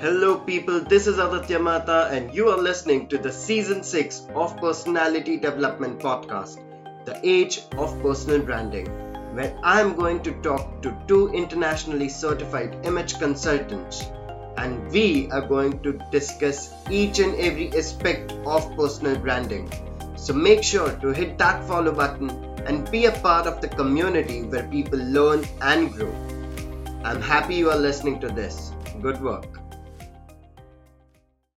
Hello, people. This is Aditya Mata, and you are listening to the season 6 of Personality Development Podcast, The Age of Personal Branding, where I'm going to talk to two internationally certified image consultants, and we are going to discuss each and every aspect of personal branding. So make sure to hit that follow button and be a part of the community where people learn and grow. I'm happy you are listening to this. Good work.